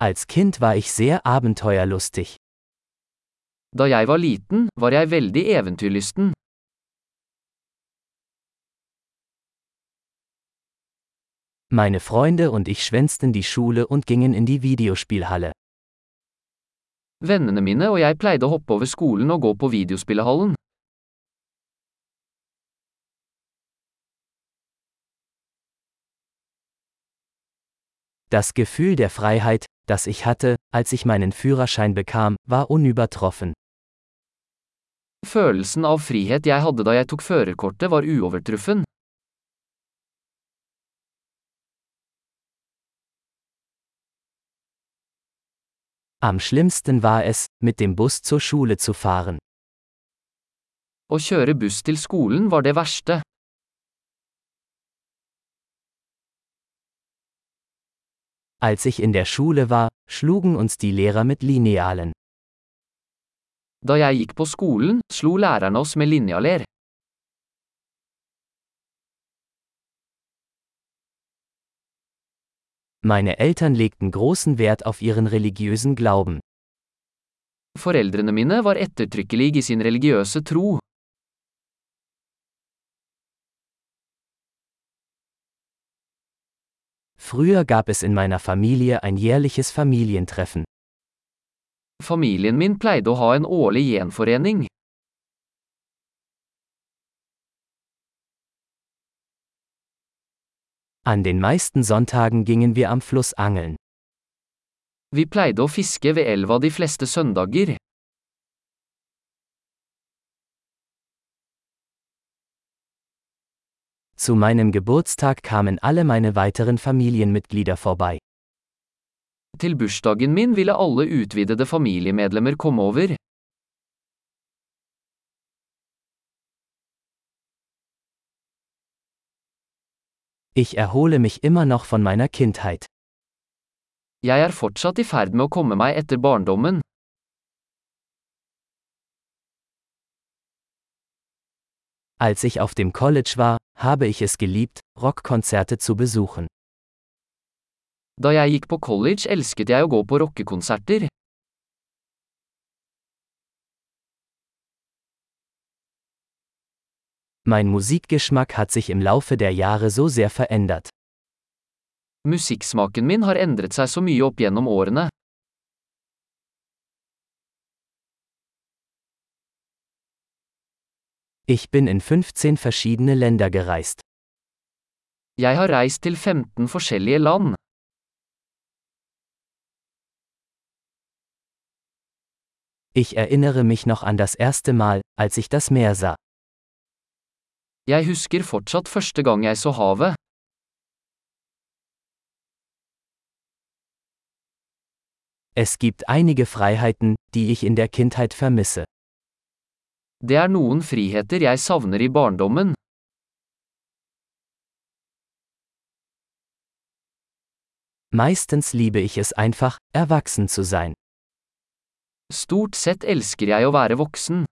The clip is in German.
Als Kind war ich sehr abenteuerlustig. Da jeg var liten, var jeg veldig eventyrlysten. Meine Freunde und ich schwänzten die Schule und gingen in die Videospielhalle. Vennene mine og jeg pleide å hoppe over skolen og gå på videospillehallen. Das Gefühl der Freiheit, das ich hatte, als ich meinen Führerschein bekam, war unübertroffen. Følelsen av frihet jeg hadde da jeg tok førerkortet var uovertruffen. Am schlimmsten war es, mit dem Bus zur Schule zu fahren. Å kjøre buss til skolen var det verste. Als ich in der Schule war, schlugen uns die Lehrer mit Linealen. Da jeg gikk på skolen, slo lærerne oss med linjaler. Meine Eltern legten großen Wert auf ihren religiösen Glauben. Foreldrene mine var ettertrykkelig i sin religiøse tro. Früher gab es in meiner Familie ein jährliches Familientreffen. Familien min pleide å ha en årlig gjenforening. An den meisten Sonntagen gingen wir am Fluss angeln. Vi pleide å fiske ved elva de fleste søndager. Zu meinem Geburtstag kamen alle meine weiteren Familienmitglieder vorbei. Til bursdagen min ville alle utvidede familiemedlemmer komme over. Ich erhole mich immer noch von meiner Kindheit. Jeg er fortsatt i ferd med å komme meg etter barndommen. Als ich auf dem College war, habe ich es geliebt, Rockkonzerte zu besuchen. Da jeg gikk på college elsket jeg å gå på rockekonserter. Mein Musikgeschmack hat sich im Laufe der Jahre so sehr verändert. Musikksmaken min har endret seg så mye opp gjennom årene. Ich bin in 15 verschiedene Länder gereist. Jeg har reist til 15 forskjellige land. Ich erinnere mich noch an das erste Mal, als ich das Meer sah. Jeg husker fortsatt første gang jeg så havet. Es gibt einige Freiheiten, die ich in der Kindheit vermisse. Det er noen friheter jeg savner i barndommen. Meistens liebe ich es einfach, erwachsen zu sein. Stort sett elsker jeg å være voksen.